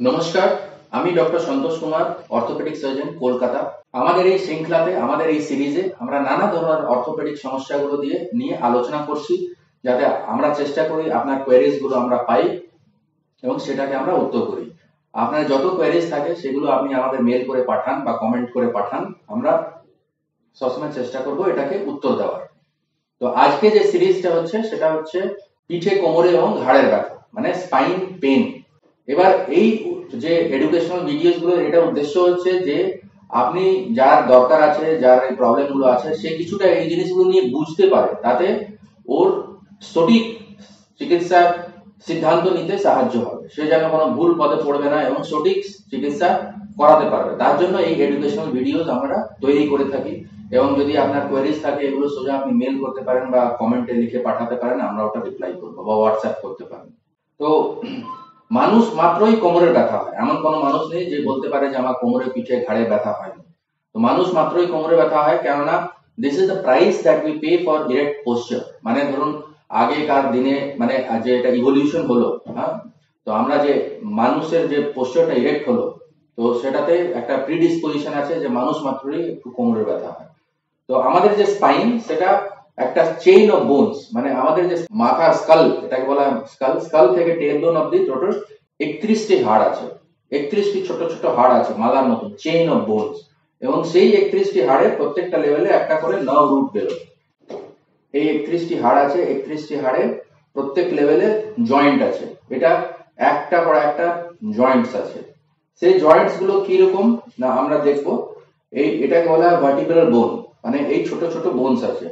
নমস্কার, আমি doctor Santosh Kumar orthopaedic surgeon Kolkata. আমাদের এই শৃঙ্খলাতে, আমাদের এই সিরিজে আমরা নানা ধরনের অর্থোপেডিক সমস্যাগুলো দিয়ে, নিয়ে আলোচনা করছি, যাতে আমরা চেষ্টা করি আপনার কোয়ারিজগুলো আমরা পাই এবং সেটাকে আমরা উত্তর করি। আপনার যত কোয়ারিজ থাকে, সেগুলো আপনি আমাদের মেল করে পাঠান বা কমেন্ট করে পাঠান, আমরা সবসময় চেষ্টা করব এটাকে উত্তর দেওয়ার। তো আজকে যে সিরিজটা হচ্ছে, সেটা হচ্ছে পিঠে কোমরে এবং ঘাড়ের ব্যথা মানে স্পাইন পেন এবার এই যে এডুকেশনাল ভিডিওসগুলো এটা উদ্দেশ্য হচ্ছে যে আপনি যার দরকার আছে, যার এই প্রবলেমগুলো আছে, সে কিছুটা এই জিনিসগুলো নিয়ে বুঝতে পারে। তাতে ওর সঠিক চিকিৎসা সিদ্ধান্ত নিতে সাহায্য হবে। সে যেন কোনো ভুল পথে পড়বে না এবং সঠিক চিকিৎসা করাতে পারবে। তার জন্য এই এডুকেশনাল ভিডিওস আমরা তৈরি করে থাকি। এবং যদি আপনার কোয়েরিজ থাকে, এগুলো সোজা আপনি মেল করতে পারেন বা কমেন্টে লিখে পাঠাতে পারেন, আমরা ওটা রিপ্লাই করব বা হোয়াটসঅ্যাপ করতে পারেন। তো মানুষ মাত্রই কোমরের ব্যথা হয়। এমন কোনো মানুষ নেই যে বলতে পারে যে আমার কোমরে পিঠে ঘাড়ে ব্যথা হয়নি। তো মানুষ মাত্রই কোমরে ব্যথা হয় কেননা this is the price that we pay for direct posture মানে ধরুন, আগেকার দিনে মানে যে এটা ইভলিউশন হলো হ্যাঁ? তো আমরা যে মানুষের যে পোস্টারটা ইরেক্ট হলো, তো সেটাতে একটা প্রিডিসপোজিশন আছে যে মানুষ মাত্রই একটু কোমরের ব্যথা হয়। তো আমাদের যে স্পাইন সেটা একটা চেইন অফ বোনস মানে আমাদের যে মাথা স্কাল এটাকে বলা হয় স্কাল স্কাল থেকে টেল বোন অব্দি টোটাল একত্রিশটি হাড় আছে। একত্রিশটি ছোট ছোট হাড় আছে, মালার মতো চেইন অফ বোনস এবং সেই একত্রিশটি হাড়ের প্রত্যেকটা লেভেলে একটা করে নার্ভ রুট বেরোয়। এই একত্রিশটি হাড় আছে, একত্রিশটি হাড়ে প্রত্যেক লেভেলে জয়েন্ট আছে। এটা একটা পর একটা জয়েন্টস আছে। সেই জয়েন্টসগুলো কীরকম না, আমরা দেখব। এই, এটাকে বলা হয় ভার্টিব্রাল বোন মানে এই ছোট ছোট বোনস আছে।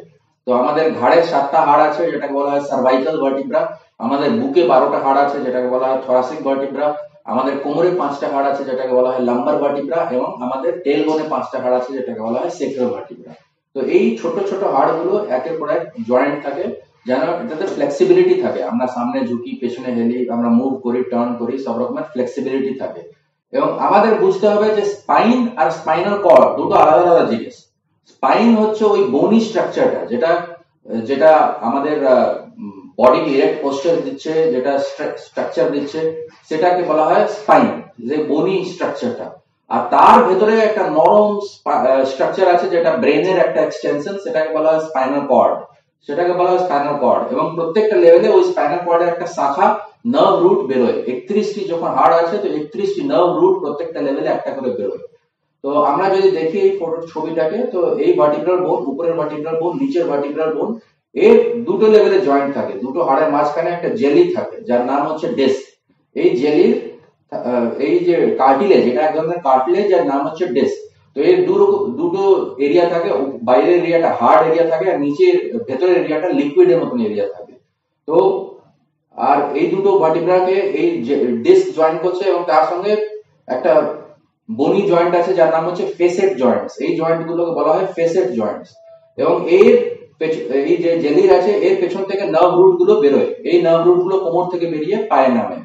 তো আমাদের ঘাড়ের সাতটা হাড় আছে, যেটাকে বলা হয় সার্ভাইকাল ভার্টিব্রা আমাদের বুকে বারোটা হাড় আছে, যেটাকে বলা হয় থরাসিক ভার্টিব্রা আমাদের কোমরে পাঁচটা হাড় আছে, যেটাকে বলা হয় লাম্বার ভার্টিব্রা এবং আমাদের টেল বোনে পাঁচটা হাড় আছে, যেটাকে বলা হয় সেক্টর ভার্টিব্রা তো এই ছোট ছোট হাড়গুলো একের পর এক জয়েন্ট থাকে, যেন এটাতে ফ্লেক্সিবিলিটি থাকে। আমরা সামনে ঝুঁকি, পেছনে হেলি, আমরা মুভ করি টার্ন করি, সব রকমের ফ্লেক্সিবিলিটি থাকে। এবং আমাদের বুঝতে হবে যে স্পাইন আর স্পাইনাল কর্ড দুটো আলাদা আলাদা জিনিস। স্পাইন হচ্ছে ওই বোনি স্ট্রাকচারটা যেটা যেটা আমাদের বডি ইরেক্ট পোস্টার দিচ্ছে, যেটা স্ট্রাকচার দিচ্ছে, সেটাকে বলা হয় স্পাইন যে বনি স্ট্রাকচারটা আর তার ভেতরে একটা নরম স্ট্রাকচার আছে, যেটা ব্রেনের একটা এক্সটেনশন সেটাকে বলা হয় স্পাইনাল কর্ড সেটাকে বলা হয় স্পাইনাল কর্ড এবং প্রত্যেকটা লেভেলে ওই স্পাইনাল কর্ডের একটা শাখা নার্ভ রুট বেরোয়। একত্রিশটি যখন হাড় আছে, তো একত্রিশটি নার্ভ রুট প্রত্যেকটা লেভেলে একটা করে বেরোয়। তো আমরা যদি দেখি এই ফটো ছবিটাকে, তো এই ভার্টিব্রাল বোন উপরের ভার্টিব্রাল বোন নিচের ভার্টিব্রাল বোন এর দুটো লেভেলে জয়েন্ট থাকে। দুটো হাড়ের মাঝখানে একটা জেলি থাকে, যার নাম হচ্ছে ডেস্ক এই জেলির এই যে কার্টিলেজ এটা এক ধরনের কার্টিলেজ যার নাম হচ্ছে ডেস্ক তো এর দুটো এরিয়া থাকে, বাইরের এরিয়াটা হার্ড এরিয়া থাকে, আর নিচের, ভেতরের এরিয়াটা লিকুইডের মতন এরিয়া থাকে। তো, আর এই দুটো ভার্টিব্রাকে এই ডিস্ক জয়েন করছে এবং তার সঙ্গে একটা বনি জয়েন্ট আছে যার নাম হচ্ছে ফেসেট জয়েন্টস। এই জয়েন্ট গুলোকে বলা হয় ফেসেট জয়েন্টস। এবং এর এই যে জেলির আছে, এর পেছন থেকে নার্ভ রুটগুলো বেরোয়। এই নার্ভ রুটগুলো কোমর থেকে বেরিয়ে পায়ে নামে।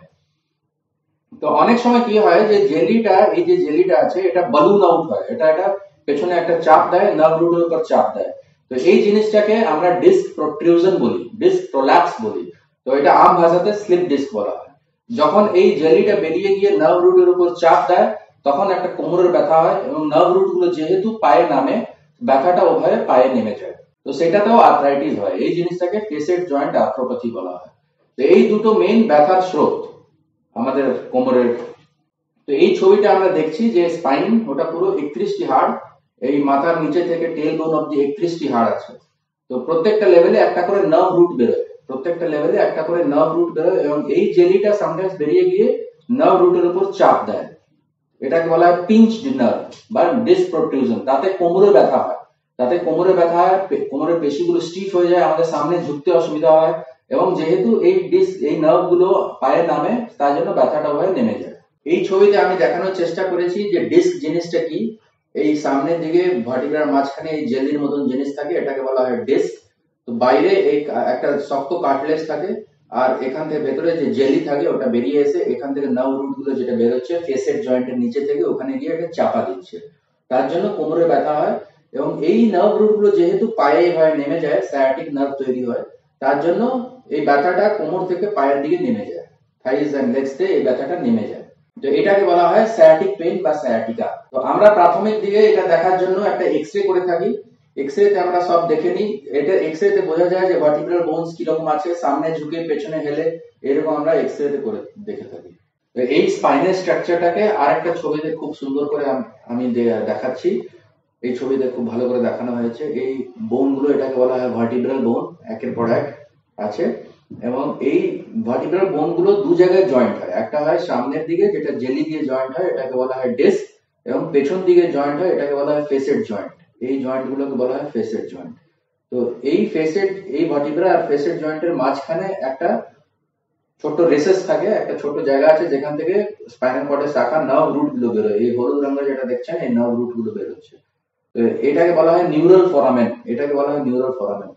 তো অনেক সময় কি হয় যে জেলিটা, এই যে জেলিটা আছে, এটা বালুন আউট হয়। এটা এটা পেছনে একটা চাপ দেয় নার্ভ রুটের উপর চাপ দেয়। তো এই জিনিসটাকে আমরা ডিস্ক প্রোট্রিউশন বলি ডিস্ক প্রোল্যাপস বলি। তো এটা আম ভাষাতে স্লিপ ডিস্ক বলা হয়। যখন এই জেলিটা বেরিয়ে গিয়ে নার্ভ রুটের উপর চাপ দেয় তখন একটা কোমরের ব্যথা হয় এবং নার্ভ রুটগুলো যেহেতু পায়ে নামে, ব্যথাটা ওভাবে পায়ে নেমে যায়। তো সেটাতেও আর্থ্রাইটিস হয়। এই জিনিসটাকে ফেসেট জয়েন্ট আর্থ্রোপ্যাথি বলা হয়। তো এই দুটো মেইন ব্যথার স্রোত আমাদের কোমরের। তো এই ছবিটা আমরা দেখছি যে স্পাইন ওটা পুরো একত্রিশটি হাড়, এই মাথার নিচে থেকে টেল বোন অব্দি একত্রিশটি হাড় আছে। তো প্রত্যেকটা লেভেলে একটা করে নার্ভ রুট বেরোয়। প্রত্যেকটা লেভেলে একটা করে নার্ভ রুট বেরোয় এবং এই জেলিটা সামটাইমস বেরিয়ে গিয়ে নার্ভ রুটের উপর চাপ দেয়। এটাকে বলা হয় পিঞ্চ নার্ভ বা ডিস্ক প্রোট্রিউশন তাতে কোমরে ব্যথা হয়। তাতে কোমরে ব্যথা হয় কোমরের পেশিগুলো স্টিফ হয়ে যায়, আমাদের সামনে ঝুঁকতে অসুবিধা হয় এবং যেহেতু এই ডিস্ক এই নার্ভগুলো পায়ে নামে, তার জন্য ব্যথাটা হয়ে নেমে যায়। এই ছবিতে আমি দেখানোর চেষ্টা করেছি যে ডিস্ক জিনিসটা কি। এই সামনের দিকে ভার্টিব্রার মাঝখানে এই জেলির মতন জিনিস থাকে, এটাকে বলা হয় ডিস্ক তো বাইরে এই একটা শক্ত কার্টলেজ থাকে। আর এখান থেকে ভেতরে যে জেলি থাকে, ওটা বেরিয়ে এসে এখান থেকে নার্ভ রুটগুলো যেটা বেরোচ্ছে, ফেসের জয়েন্টের নিচে থেকে ওখানে গিয়ে একটা চাপা দিচ্ছে। তার জন্য কোমরে ব্যথা হয় এবং এই নার্ভ রুটগুলো যেহেতু পায়ে এভাবে নেমে যায় সায়াটিক নার্ভ তৈরি হয়, তার জন্য এই ব্যথাটা কোমর থেকে পায়ের দিকে নেমে যায় অ্যান্ড লেগস এই ব্যথাটা নেমে যায়। তো এটাকে বলা হয় স্যাটিক পেন বা স্যাটিকা তো আমরা প্রাথমিক দিকে এটা দেখার জন্য একটা এক্স রে করে থাকি। এক্স তে আমরা সব দেখে নিই। এটা এক্স তে বোঝা যায় যে ভার্টিব্রাল বোনস কীরকম আছে, সামনে ঝুঁকে, পেছনে হেলে, এরকম আমরা এক্স তে করে দেখে থাকি। এই স্পাইনাল স্ট্রাকচারটাকে আর একটা ছবিতে খুব সুন্দর করে আমি দেখাচ্ছি। এই ছবিতে খুব ভালো করে দেখানো হয়েছে। এই বোনগুলো এটাকে বলা হয় ভার্টিব্রাল বোন একের পর এক আছে। এবং এই ভার্টিব্রাল বোনগুলো দু জায়গায় জয়েন্ট হয়। একটা হয় সামনের দিকে, যেটা জেলি দিয়ে জয়েন্ট হয়, এটাকে বলা হয় ডিস্ক এবং পেছন দিকে জয়েন্ট হয়, এটাকে বলা হয় ফেসেড জয়েন্ট এই জয়েন্ট গুলোকে বলা হয় ফেসেড জয়েন্ট। তো এই ফেসেড এই ভার্টিব্রা আর ফেসেড জয়েন্টের মাঝখানে একটা ছোট্ট রেসেস থাকে, একটা ছোট জায়গা আছে যেখান থেকে স্পাইনাল কর্ডের শাখা নার্ভ রুটগুলো বেরোয়। এই হলুদ রঙের যেটা দেখছেন, এই নার্ভ রুটগুলো বেরোচ্ছে। তো এটাকে বলা হয় নিউরাল ফরামেন এটাকে বলা হয় নিউরাল ফরামেন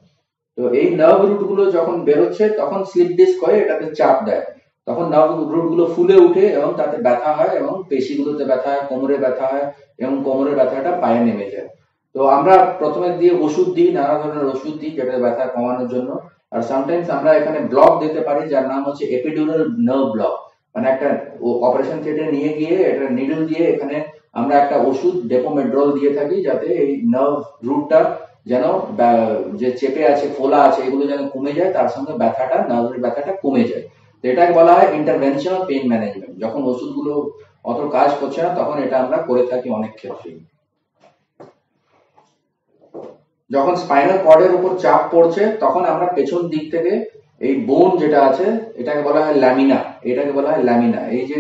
তো এই নার্ভ রুটগুলো যখন বেরোচ্ছে, তখন স্লিপ ডিস্ক হয়ে এটাতে চাপ দেয়। তখন নার্ভ রুটগুলো ফুলে উঠে এবং তাতে ব্যথা হয় এবং পেশিগুলোতে ব্যথা হয়, কোমরে ব্যথা হয় এবং কোমরের ব্যথাটা পায়ে নেমে যায়। তো আমরা প্রথমে দিয়ে ওষুধ দিই, নানা ধরনের ওষুধ দিই যেটা ব্যথা কমানোর জন্য। আর সামটাইমস আমরা এখানে ব্লক দিতে পারি, যার নাম হচ্ছে এপিডুরাল নার্ভ ব্লক মানে একটা অপারেশন থিয়েটারে নিয়ে গিয়ে এটা নিডল দিয়ে এখানে আমরা একটা ওষুধ ডেপোমেড্রল দিয়ে থাকি, যাতে এই নার্ভ রুটটা যেন যে চেপে আছে, ফোলা আছে, এগুলো যেন কমে যায়, তার সঙ্গে ব্যথাটা, নার্ভের ব্যথাটা কমে যায়। তো এটাকে বলা হয় ইন্টারভেনশনাল পেইন ম্যানেজমেন্ট যখন ওষুধগুলো অত কাজ করছে না, তখন এটা আমরা করে থাকি অনেক ক্ষেত্রেই। যখন স্পাইনাল কর্ডের উপর চাপ পড়ছে, তখন আমরা পেছন দিক থেকে এই বোন যেটা আছে, এটাকে বলা হয় ল্যামিনা, এটাকে বলা হয় ল্যামিনা। এই যে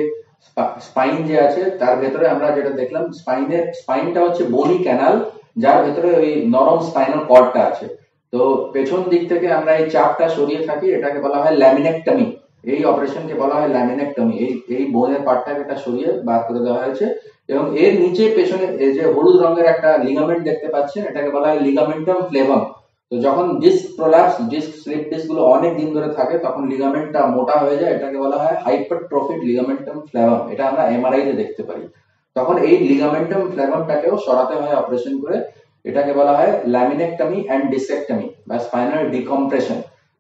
স্পাইন যে আছে, তার ভেতরে আমরা যেটা দেখলাম স্পাইনের স্পাইনটা হচ্ছে বনি ক্যানাল যার ভেতরে ওই নরম স্পাইনাল কর্ডটা আছে। তো পেছন দিক থেকে আমরা এই চাপটা সরিয়ে থাকি, এটাকে বলা হয় ল্যামিনেক্টমি এই অপারেশনকে বলা হয় ল্যামিনেক্টমি এই এই বোনের পার্টটাকে এটা সরিয়ে বার করে দেওয়া হয়েছে। এবং এর নিচে পেছনে এই যে হলুদ রঙের একটা লিগামেন্ট দেখতে পাচ্ছেন, এটাকে বলা হয় লিগামেন্টাম ফ্লেভাম তো যখন ডিস্ক প্রোলাপস ডিস্ক স্লিপ ডিস্কগুলো অনেক দিন ধরে থাকে, তখন লিগামেন্টটা মোটা হয়ে যায়, এটাকে বলা হয় হাইপারট্রফিড লিগামেন্টাম ফ্লেভাম এটা আমরা এমআরআই তে দেখতে পারি। তখন এই লিগামেন্টাম ফ্লেভামটাকেও সরাতে হয় অপারেশন করে। এটাকে বলা হয় ল্যামিনেক্টমি অ্যান্ড ডিসেক্টমি বা স্পাইনাল ডিকম্প্রেশন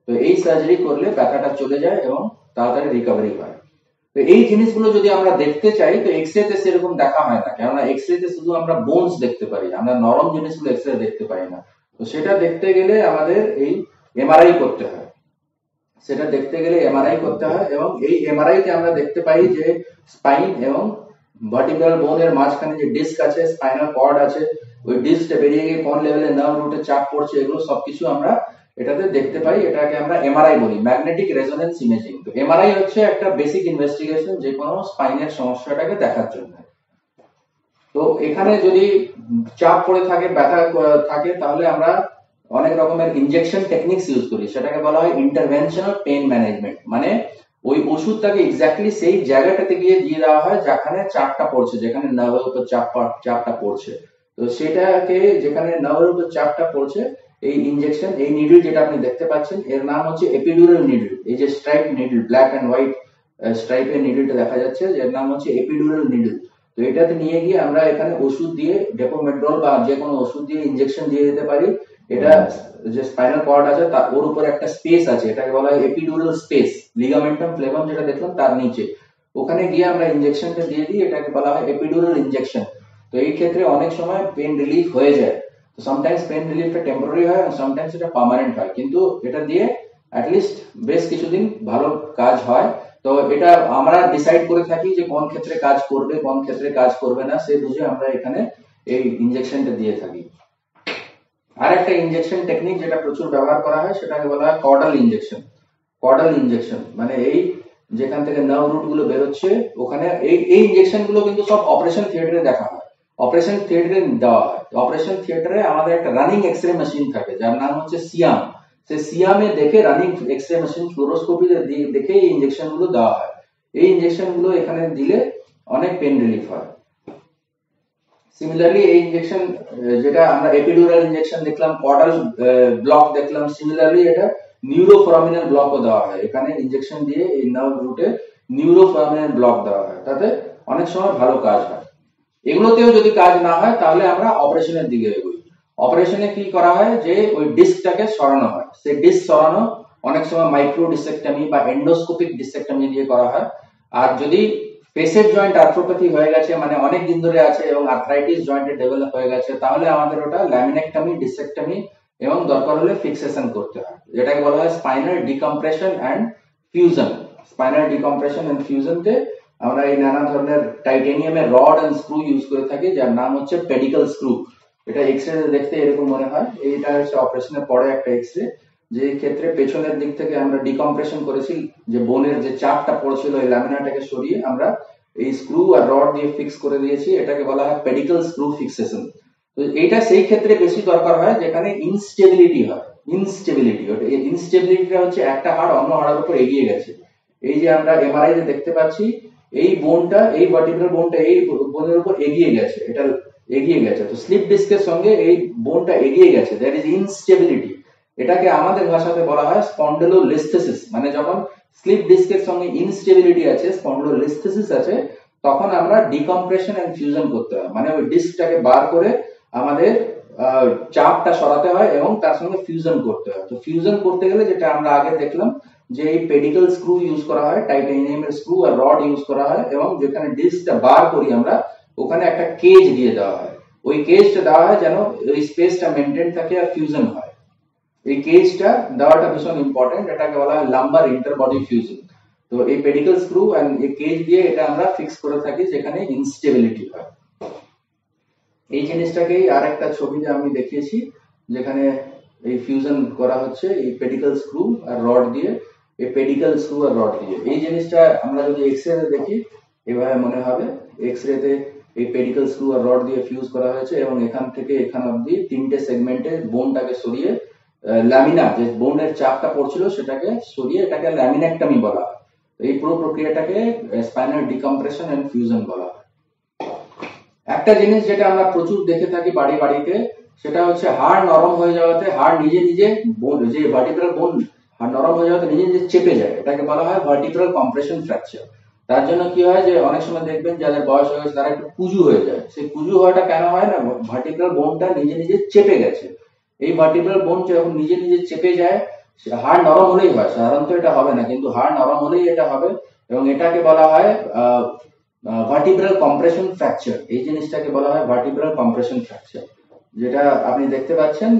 তো এই সার্জারি করলে ব্যথাটা চলে যায় এবং তাড়াতাড়ি রিকভারি হয়। তো এই জিনিসগুলো যদি আমরা দেখতে চাই, তো এক্স তে সেরকম দেখা হয় না। কেননা এক্স তে শুধু আমরা বোনস দেখতে পারি, আমরা নরম জিনিসগুলো এক্স রে দেখতে পাই না। তো সেটা দেখতে গেলে আমাদের এই এমআরআই করতে হয়। সেটা দেখতে গেলে এমআরআই করতে হয় এবং এই এমআরআই তে আমরা দেখতে পাই যে স্পাইন এবং ভার্টিব্রাল বোনের মাঝখানে যে ডিস্ক আছে স্পাইনাল কর্ড আছে, ওই ডিস্কটা বেরিয়ে গিয়ে কোন লেভেলে নার্ভ রুটে চাপ পড়ছে, এগুলো সবকিছু আমরা এটাতে দেখতে পাই, এটাকে আমরা এমআরআই বলি ম্যাগনেটিক রেজোনেন্স ইমেজিং তো এমআরআই হচ্ছে একটা বেসিক ইনভেস্টিগেশন যে কোনো স্পাইনের সমস্যাটাকে দেখার জন্য। তো এখানে যদি চাপ পড়ে থাকে, ব্যথা থাকে, তাহলে আমরা অনেক রকমের ইনজেকশন টেকনিক্স ইউজ করি। সেটাকে বলা হয় ইন্টারভেনশনাল পেন ম্যানেজমেন্ট মানে ওই ওষুধটাকে এক্স্যাক্টলি সেই জায়গাটাতে গিয়ে দিয়ে দেওয়া হয় যেখানে চাপটা পড়ছে, যেখানে নার্ভের উপর চাপ চাপটা পড়ছে। তো সেটাকে যেখানে নার্ভের উপর চাপটা পড়ছে এই ইনজেকশন এই নিডল যেটা আপনি দেখতে পাচ্ছেন, এর নাম হচ্ছে এপিডুরাল নিডল এই যে stripe needle black and white স্ট্রাইপের নিডলটা দেখা যাচ্ছে এর নাম হচ্ছে এপিডুরাল নিডল তো এটাতে নিয়ে গিয়ে আমরা এখানে ওষুধ দিয়ে ডেপোমেড্রল বা যে কোনো ওষুধ দিয়ে ইনজেকশন দিয়ে দিতে পারি। এটা যে স্পাইনাল কর্ড আছে তার ওর উপর একটা স্পেস আছে, এটাকে বলা হয় এপিডুরাল স্পেস লিগামেন্টাম ফ্লেভাম যেটা দেখলাম তার নিচে। ওখানে গিয়ে আমরা ইনজেকশনটা দিয়ে দিই, এটাকে বলা হয় এপিডুরাল ইনজেকশন তো এই ক্ষেত্রে অনেক সময় পেন রিলিফ হয়ে যায়। সামটাইমস পেন রিলিফটা টেম্পোরারি হয় এবং সামটাইমস এটা পার্মানেন্ট হয়। কিন্তু এটা দিয়ে অ্যাটলিস্ট বেশ কিছুদিন ভালো কাজ হয়। তো এটা আমরা ডিসাইড করে থাকি যে কোন ক্ষেত্রে কাজ করবে, কোন ক্ষেত্রে কাজ করবে না, সে বুঝে আমরা এখানে এই ইনজেকশনটা দিয়ে থাকি। আর একটা ইনজেকশন টেকনিক যেটা প্রচুর ব্যবহার করা হয় সেটাকে বলা হয় কর্ডাল ইনজেকশন কর্ডাল ইনজেকশন মানে এই যেখান থেকে নার্ভ রুটগুলো বেরোচ্ছে, ওখানে এই এই ইনজেকশনগুলো কিন্তু সব অপারেশন থিয়েটারে দেখা হয়। অপারেশন থিয়েটারে দেওয়া হয়। অপারেশন থিয়েটারে আমাদের একটা রানিং এক্স রে মেশিন থাকে, যার নাম হচ্ছে সিয়াম সে সিয়ামে দেখে running X ray machine fluoroscopy দেখে এই ইনজেকশনগুলো দেওয়া হয়। এই ইনজেকশনগুলো এখানে দিলে অনেক পেন রিলিফ হয়। সিমিলারলি এই ইঞ্জেকশন যেটা আমরা এপিডুরাল ইঞ্জেকশন দেখলাম কর্ডাল ব্লক দেখলাম সিমিলারলি এটা নিউরোফোরামিনাল ব্লকও দেওয়া হয়। এখানে ইঞ্জেকশন দিয়ে এই নার্ভ রুটে নিউরোফোরামিনাল ব্লক দেওয়া হয়। তাতে অনেক সময় ভালো কাজ হয়। এগুলোতেও যদি কাজ না হয়, তাহলে আমরা অপারেশনের দিকে এগোই। অপারেশনে কি করা হয় যে, ওই ডিস্কটাকে সরানো হয়। সেই ডিস্ক সরানো অনেক সময় মাইক্রো ডিসেক্টমি বা এন্ডোস্কোপিক ডিসেক্টমি দিয়ে করা হয়। আর যদি পেসের জয়েন্ট আর্থ্রোপ্যাথি হয়ে গেছে মানে অনেক দিন ধরে আছে এবং আর্থ্রাইটিস জয়েন্টে ডেভেলপ হয়ে গেছে, তাহলে আমাদের ওটা ল্যামিনেক্টমি ডিসেক্টমি এবং দরকার হলে ফিক্সেশন করতে হয়। যেটাকে বলা হয় spinal decompression and fusion spinal decompression and ফিউশনতে আমরা এই নানা ধরনের টাইটেনিয়ামের রড অ্যান্ড স্ক্রু ইউজ করে থাকি, যার নাম হচ্ছে পেডিক্যাল স্ক্রু। এটা এক্স রে দেখতে এরকম মনে হয়। এইটা হচ্ছে অপারেশনের পরে একটা এক্স রে যে ক্ষেত্রে পেছনের দিক থেকে আমরা ডিকম্প্রেশন করেছি, যে বোনের যে চাপটা পড়ছিল এই ল্যামিনাটাকে সরিয়ে আমরা এই স্ক্রু আর রড দিয়ে ফিক্স করে দিয়েছি। এটাকে বলা হয় পেডিক্যাল স্ক্রু ফিক্সেশন তো এইটা সেই ক্ষেত্রে বেশি দরকার হয়, যেখানে ইনস্টেবিলিটি হয়। ইনস্টেবিলিটি ইনস্টেবিলিটিটা হচ্ছে একটা হাড় অন্য হাড়ের উপর এগিয়ে গেছে। এই যে আমরা এমআরআই দেখতে পাচ্ছি এই বোনটা, এই ভার্টিব্রাল বোনটা এই বোনের উপর এগিয়ে গেছে, এটা এগিয়ে গেছে। তো স্লিপ ডিস্কের সঙ্গে এই বোনটা এগিয়ে গেছে। দ্যাট ইজ ইনস্টেবিলিটি এটাকে আমাদের ভাষাতে বলা হয় স্পন্ডেলোলিস্থেসিস মানে যখন স্লিপ ডিস্কের সঙ্গে ইনস্টেবিলিটি আছে স্পন্ডেলোলিস্থেসিস আছে, তখন আমরা ডিকম্প্রেশন এন্ড ফিউশন করতে হয়। মানে ওই ডিস্কটাকে বার করে আমাদের চাপটা সরাতে হয় এবং তার সঙ্গে ফিউশন করতে হয়। তো ফিউশন করতে গেলে যেটা আমরা আগে দেখলাম যে এই পেডিক্যাল স্ক্রু ইউজ করা হয় টাইটানিয়ামের স্ক্রু আর রড ইউজ করা হয় এবং যেখানে ডিস্কটা বার করি আমরা, ওখানে একটা কেজ দিয়ে দেওয়া হয়। ওই কেজটা দেওয়া হয় যেন ওই স্পেসটা মেনটেন থাকে আর ফিউশন হয়। এই কেজটা দেওয়াটা ভীষণ ইম্পর্টেন্ট এটাকে বলা হয় লাম্বার ইন্টারবডি ফিউশন তো এই পেডিক্যাল স্ক্রু এন্ড এই কেজ দিয়ে এটা আমরা ফিক্স করে থাকি যেখানে ইনস্টেবিলিটি হয়। এই জিনিসটাকেই আর একটা ছবিতে আমি দেখিয়েছি, যেখানে এই ফিউশন করা হচ্ছে, এই পেডিক্যাল স্ক্রু আর রড দিয়ে। এই পেডিক্যাল স্ক্রু আর রড দিয়ে এই জিনিসটা আমরা যদি এক্স রে দেখি, এভাবে মনে হবে এক্স রেতে এই পেডিক্যাল স্ক্রু আর রড দিয়ে ফিউজ করা হয়েছে এবং এখান থেকে এখান অবধি তিনটে সেগমেন্টে বোনটাকে সরিয়ে ল্যামিনা যে বোনের চাপটা পড়ছিল সেটাকে সরিয়ে এটাকে ল্যামিনেক্টমি বলা হয়। এই পুরো প্রক্রিয়াটাকে স্পাইনাল ডিকম্প্রেশন এন্ড ফিউশন বলা হয়। একটা জিনিস যেটা আমরা প্রচুর দেখে থাকি বাড়ি বাড়িতে, সেটা হচ্ছে হাড় নরম হয়ে যাওয়াতে হাড় নিজে নিজে বোন যে ভার্টিব্রাল বোন হাড় নরম হয়ে যাওয়াতে নিজে নিজে চেপে যায়। এটাকে বলা হয় ভার্টিব্রাল কম্প্রেশন ফ্র্যাকচার তার জন্য কি হয় যে অনেক সময় দেখবেন যাদের বয়স হয়ে গেছে তারা একটু কুজু হয়ে যায়। সেই কুজু হওয়াটা কেন হয় না? ভার্টিব্রাল বোনটা নিজে নিজে চেপে গেছে। এই ভার্টিব্রাল বোন যখন নিজে নিজে চেপে যায় হাড় নরম হলেই হয়। সাধারণত এটা হবে না, কিন্তু হাড় নরম হলেই এটা হবে। এবং এটাকে বলা হয় ভার্টিব্রাল কম্প্রেশন ফ্র্যাকচার এই জিনিসটাকে বলা হয় ভার্টিব্রাল কম্প্রেশন ফ্র্যাকচার যেটা আপনি দেখতে পাচ্ছেন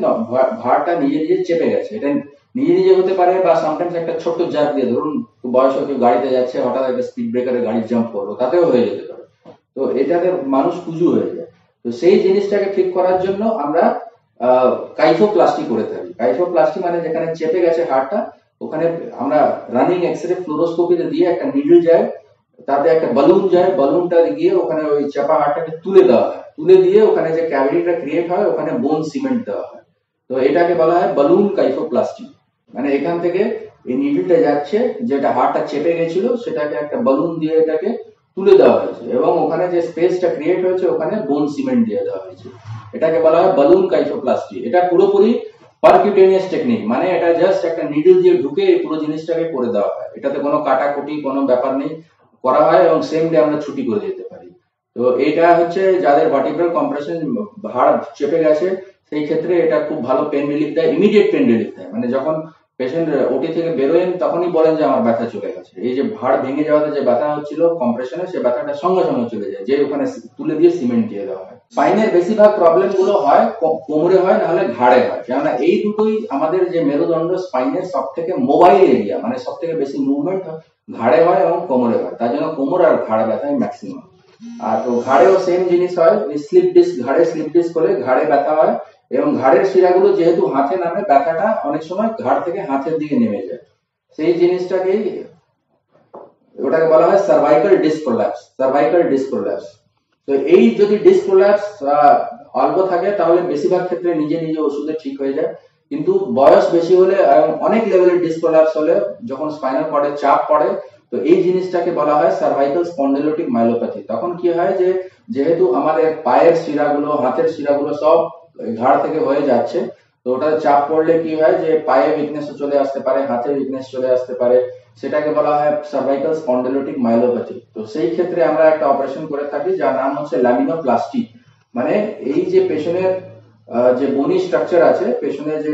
ভাড়টা নিজে নিজে চেপে গেছে। এটা নিজে নিজে হতে পারে বা সামটাইমস একটা ছোট্ট জাগ দিয়ে ধরুন বয়স কেউ গাড়িতে যাচ্ছে, হঠাৎ একটা স্পিড ব্রেকারে গাড়ি জাম্প করল, তাতেও হয়ে যেতে পারে। তো এটাতে মানুষ কুজু হয়ে যায়। তো সেই জিনিসটাকে ঠিক করার জন্য আমরা কাইফোপ্লাস্টি করে থাকি। কাইফোপ্লাস্টি মানে যেখানে চেপে গেছে হাড়টা, ওখানে আমরা রানিং এক্সরে ফ্লোরোস্কোপিতে দিয়ে একটা নিডল যায়, তাতে একটা বালুন যায় বালুনটা গিয়ে ওখানে ওই চাপা হাড়টাকে তুলে দেওয়া হয়। তুলে দিয়ে ওখানে যে ক্যাভিটিটা ক্রিয়েট হয়, ওখানে বোন সিমেন্ট দেওয়া হয়। তো এটাকে বলা হয় বালুন কাইফোপ্লাস্টি মানে এখান থেকে এই নিডলটা যাচ্ছে, যেটা হাড়টা চেপে গেছিল, সেটাকে একটা বালুন দিয়ে এটাকে তুলে দেওয়া হয়েছে। এবং ওখানে যে স্পেসটা ক্রিয়েট হয়েছে, ওখানে বোন সিমেন্ট দিয়ে দেওয়া হয়েছে। এটাকে বলা হয় বালুন কাইফোপ্লাস্টি এটা পুরোপুরি পারকিউটেনিয়াস টেকনিক মানে এটা জাস্ট একটা নিডল দিয়ে ঢুকে এই পুরো জিনিসটাকে করে দেওয়া হয়। এটাতে কোনো কাটাকুটি, কোনো ব্যাপার নেই করা হয় এবং সেম ডে আমরা ছুটি করে দিতে পারি। তো এটা হচ্ছে যাদের ভার্টিব্রাল কম্প্রেশন হাড় চেপে গেছে, সেই ক্ষেত্রে এটা খুব ভালো পেন রিলিফ দেয় ইমিডিয়েট পেন রিলিফ দেয়। মানে যখন পেশেন্ট ওটি থেকে বেরোয়েন তখনই বলেন যে আমার ব্যথা চলে গেছে। এই যে ভাড় ভেঙে যাওয়াতে যে ব্যথা হচ্ছিল কম্প্রেশনে সে ব্যথাটা সঙ্গে সঙ্গে চলে যায়। যে ওখানে তুলে দিয়ে সিমেন্ট দিয়ে দেওয়া হয়। স্পাইনের বেশিরভাগ প্রবলেমগুলো হয় কোমরে হয় নাহলে ঘাড়ে হয়। কেননা এই দুটোই আমাদের যে মেরুদণ্ড স্পাইনের সব থেকে মোবাইল এরিয়া মানে সব থেকে বেশি মুভমেন্ট ঘাড়ে হয় এবং কোমরে হয়। তার জন্য কোমর আর ঘাড়ে ব্যথায় ম্যাক্সিমাম আর তো ঘাড়েও সেম জিনিস হয় স্লিপ ডিস্ক ঘাড়ে স্লিপ ডিস্ক করে ঘাড়ে ব্যথা হয় এবং ঘাড়ের শিরাগুলো যেহেতু হাতে নামে, ব্যথাটা অনেক সময় ঘাড় থেকে হাতের দিকে নেমে যায়। সেই জিনিসটাকেই ওটাকে বলা হয় সার্ভাইকাল ডিসপ্রোল্যাপস সার্ভাইকাল ডিসপ্রোল্যাপস তো এই যদি ডিসপ্রোল্যাপস অল্প থাকে, তাহলে বেশিরভাগ ক্ষেত্রে নিজে নিজে ওষুধে ঠিক হয়ে যায়। কিন্তু বয়স বেশি হলে অনেক লেভেলের ডিসপ্রোল্যাপস হলে যখন স্পাইনাল কর্ডে চাপ পড়ে, তো এই জিনিসটাকে বলা হয় সার্ভাইকাল স্পন্ডিলোটিক মাইলোপ্যাথি তখন কি হয় যে, যেহেতু আমাদের পায়ের শিরাগুলো, হাতের শিরাগুলো সব ঘাড় থেকে হয়ে যাচ্ছে। তো ওটা চাপ পড়লে কি হয় যে পায়ে উইকনেস চলে আসতে পারে, হাতে উইকনেস চলে আসতে পারে। সেটাকে বলা হয় সার্ভাইকাল স্পন্ডিলোটিক মাইলোপ্যাথি তো সেই ক্ষেত্রে আমরা একটা অপারেশন করে থাকি যার নাম হচ্ছে ল্যামিনোপ্লাস্টি মানে এই যে পেছনের যে বনি স্ট্রাকচার আছে, পেছনে যে,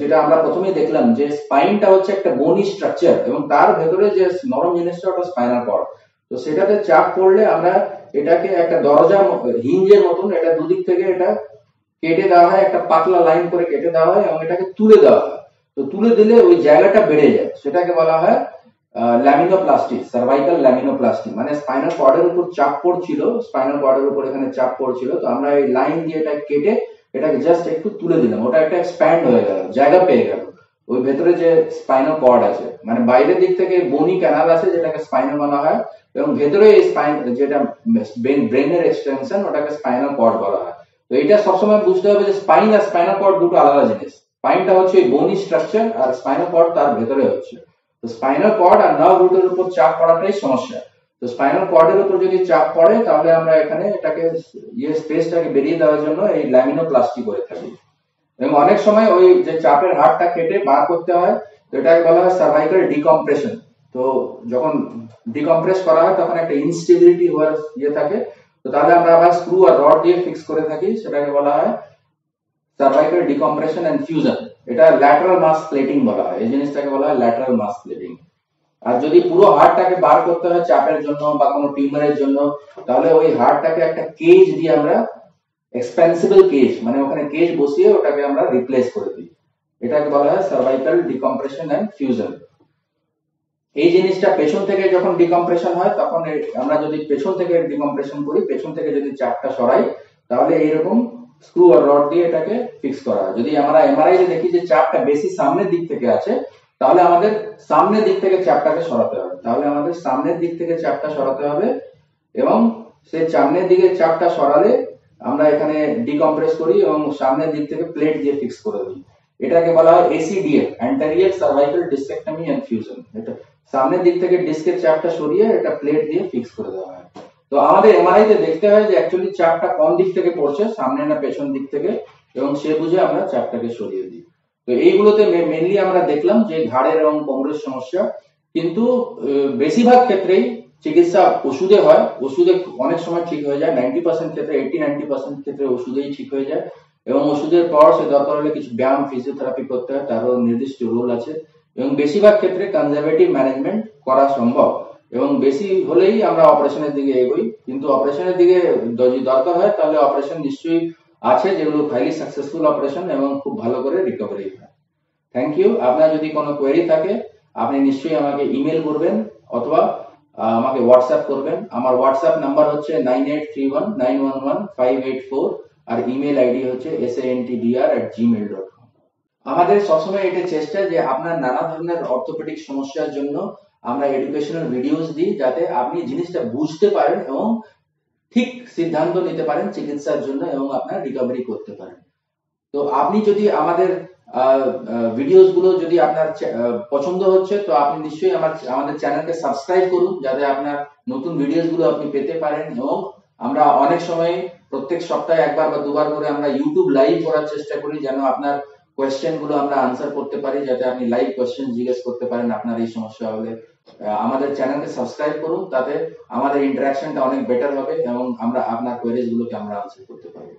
যেটা আমরা প্রথমেই দেখলাম যে স্পাইনটা হচ্ছে একটা বনি স্ট্রাকচার এবং তার ভেতরে যে নরম জিনিসটা ওটা স্পাইনাল কর্ড তো সেটাতে চাপ পড়লে আমরা এটাকে একটা দরজা, হিঞ্জের মতন, এটা দুদিক থেকে এটা কেটে দেওয়া হয়, একটা পাতলা লাইন করে কেটে দেওয়া হয় এবং এটাকে তুলে দেওয়া হয়। তো তুলে দিলে ওই জায়গাটা বেড়ে যায়। সেটাকে বলা হয় ল্যামিনোপ্লাস্টি সার্ভাইকাল ল্যামিনোপ্লাস্টি মানে স্পাইনাল কর্ডের উপর চাপ পড়ছিল স্পাইনাল কর্ডের উপর এখানে চাপ পড়ছিল। তো আমরা এই লাইন দিয়ে এটা কেটে এটাকে জাস্ট একটু তুলে দিলাম। ওটা একটা এক্সপ্যান্ড হয়ে গেল, জায়গা পেয়ে গেল। ওই ভেতরে যে স্পাইনাল কর্ড আছে মানে বাইরের দিক থেকে বনি ক্যানাল আছে যেটাকে স্পাইনাল বলা হয়, এবং ভেতরে এই স্পাইন যেটা ব্রেনের এক্সটেনশন ওটাকে স্পাইনাল কর্ড বলা হয়। তো এটা সবসময় বুঝতে হবে যে স্পাইন আর স্পাইনাল কর্ড দুটো আলাদা জিনিস। স্পাইনটা হচ্ছে বোনি স্ট্রাকচার আর স্পাইনাল কর্ড তার ভেতরে হচ্ছে। তো স্পাইনাল কর্ড আর নার্ভ রুটের উপর চাপ পড়াটাই সমস্যা। তো স্পাইনাল কর্ডের উপর যদি চাপ পড়ে, তাহলে আমরা এখানে এটাকে ইয়ে স্পেসটাকে বেরিয়ে দেওয়ার জন্য এই ল্যামিনোপ্লাস্টি করে থাকি। এবং অনেক সময় ওই যে চাপের হাড়টা কেটে বার করতে হয়, তো এটাকে বলা হয় সার্ভাইকাল ডিকম্প্রেশন তো যখন ডিকম্প্রেস করা হয়, তখন একটা ইনস্টেবিলিটি হওয়ার ইয়ে থাকে। তো তাহলে আমরা আবার স্ক্রু আর রড দিয়ে ফিক্স করে থাকি, সেটাকে বলা হয় সার্ভাইকাল ডিকম্প্রেশন এন্ড ফিউশন এটা ল্যাটারাল মাস প্লেটিং বলা হয়, এই জিনিসটাকে বলা হয় ল্যাটারাল মাস প্লেটিং আর যদি পুরো হাড়টাকে বার করতে হয় চাপের জন্য বা কোনো টিউমারের জন্য, তাহলে ওই হাড়টাকে একটা কেজ দিয়ে আমরা এক্সপেন্সিবল কেজ মানে ওখানে কেজ বসিয়ে ওটাকে আমরা রিপ্লেস করে দিই। এটাকে বলা হয় সার্ভাইকাল ডিকম্প্রেশন এন্ড ফিউশন এই জিনিসটা পেছন থেকে যখন ডিকম্প্রেশন হয়, তখন আমরা যদি পেছন থেকে ডিকম্প্রেশন করি, পেছন থেকে যদি চাপটা সরাই, তাহলে এইরকম স্ক্রু আর রড দিয়ে এটাকে ফিক্স করা হয়। যদি আমরা এমআরআই দেখি যে চাপটা বেশি সামনের দিক থেকে আছে, তাহলে আমাদের সামনের দিক থেকে চাপটাকে সরাতে হবে। তাহলে আমাদের সামনের দিক থেকে চাপটা সরাতে হবে এবং সেই সামনের দিকে চাপটা সরালে আমরা এখানে ডিকম্প্রেস করি এবং সামনের দিক থেকে প্লেট দিয়ে ফিক্স করে দিই। এটাকে বলা হয় ACDF anterior cervical discectomy and fusion এটা সামনের দিক থেকে ডিস্কের চাপটা সরিয়ে এটা প্লেট দিয়ে ফিক্স করে দেওয়া হয়। তো আমাদের এমআরআই তে দেখতে হয় যে অ্যাকচুয়ালি চাপটা কোন দিক থেকে পড়ছে, সামনে না পেছন দিক থেকে, এবং সে বুঝে আমরা চাপটাকে সরিয়ে দিই। তো এইগুলোতে মেনলি আমরা দেখলাম যে ঘাড়ের এবং কোমরের সমস্যা, কিন্তু বেশিরভাগ ক্ষেত্রেই চিকিৎসা ওষুধে হয়, ওষুধে অনেক সময় ঠিক হয়ে যায় নাইনটি পার্সেন্ট ক্ষেত্রে এইটি নাইনটি পার্সেন্ট ক্ষেত্রে ওষুধেই ঠিক হয়ে যায়, এবং ওষুধের পর সে দরকার হলে কিছু ব্যায়াম ফিজিওথেরাপি করতে হয়, তারও নির্দিষ্ট রোল আছে। এবং বেশিরভাগ ক্ষেত্রে কনজারভেটিভ ম্যানেজমেন্ট করা সম্ভব। এবং বেশি হলেই আমরা অপারেশনের দিকে এগোই। কিন্তু অপারেশনের দিকে যদি দরকার হয়, তাহলে অপারেশন নিশ্চয়ই আছে, যেগুলো হাইলি সাকসেসফুল অপারেশন এবং খুব ভালো করে রিকভারি হয়। থ্যাংক ইউ আপনার যদি কোনো কোয়েরি থাকে, আপনি নিশ্চয়ই আমাকে ইমেল করবেন অথবা আমাকে হোয়াটসঅ্যাপ করবেন। আমার হোয়াটসঅ্যাপ নাম্বার হচ্ছে nine eight three one nine one one five eight four আর ইমেল আইডি হচ্ছে S N T DR at Gmail dot আমাদের সবসময় এটা চেষ্টা যে আপনার নানা ধরনের অর্থোপেডিক সমস্যার জন্য আমরা এডুকেশনাল ভিডিওস দিই যাতে আপনি জিনিসটা বুঝতে পারেন এবং ঠিক সিদ্ধান্ত নিতে পারেন চিকিৎসার জন্য এবং আপনার রিকভারি করতে পারেন। তো আপনি যদি আমাদের ভিডিওসগুলো যদি আপনার পছন্দ হচ্ছে, তো আপনি নিশ্চয়ই আমার আমাদের চ্যানেলকে সাবস্ক্রাইব করুন যাতে আপনার নতুন ভিডিওসগুলো আপনি পেতে পারেন এবং আমরা অনেক সময় প্রত্যেক সপ্তাহে একবার বা দুবার করে আমরা ইউটিউব লাইভ করার চেষ্টা করি যেন আপনার কোয়েশ্চেনগুলো আমরা আনসার করতে পারি যাতে আপনি লাইভ কোয়েশ্চেন জিজ্ঞেস করতে পারেন আপনার এই সমস্যা হলে। আমাদের চ্যানেলকে সাবস্ক্রাইব করুন, তাতে আমাদের ইন্টারাকশনটা অনেক বেটার হবে এবং আমরা আপনার কোয়েরিজ গুলোকে আমরা আনসার করতে পারব।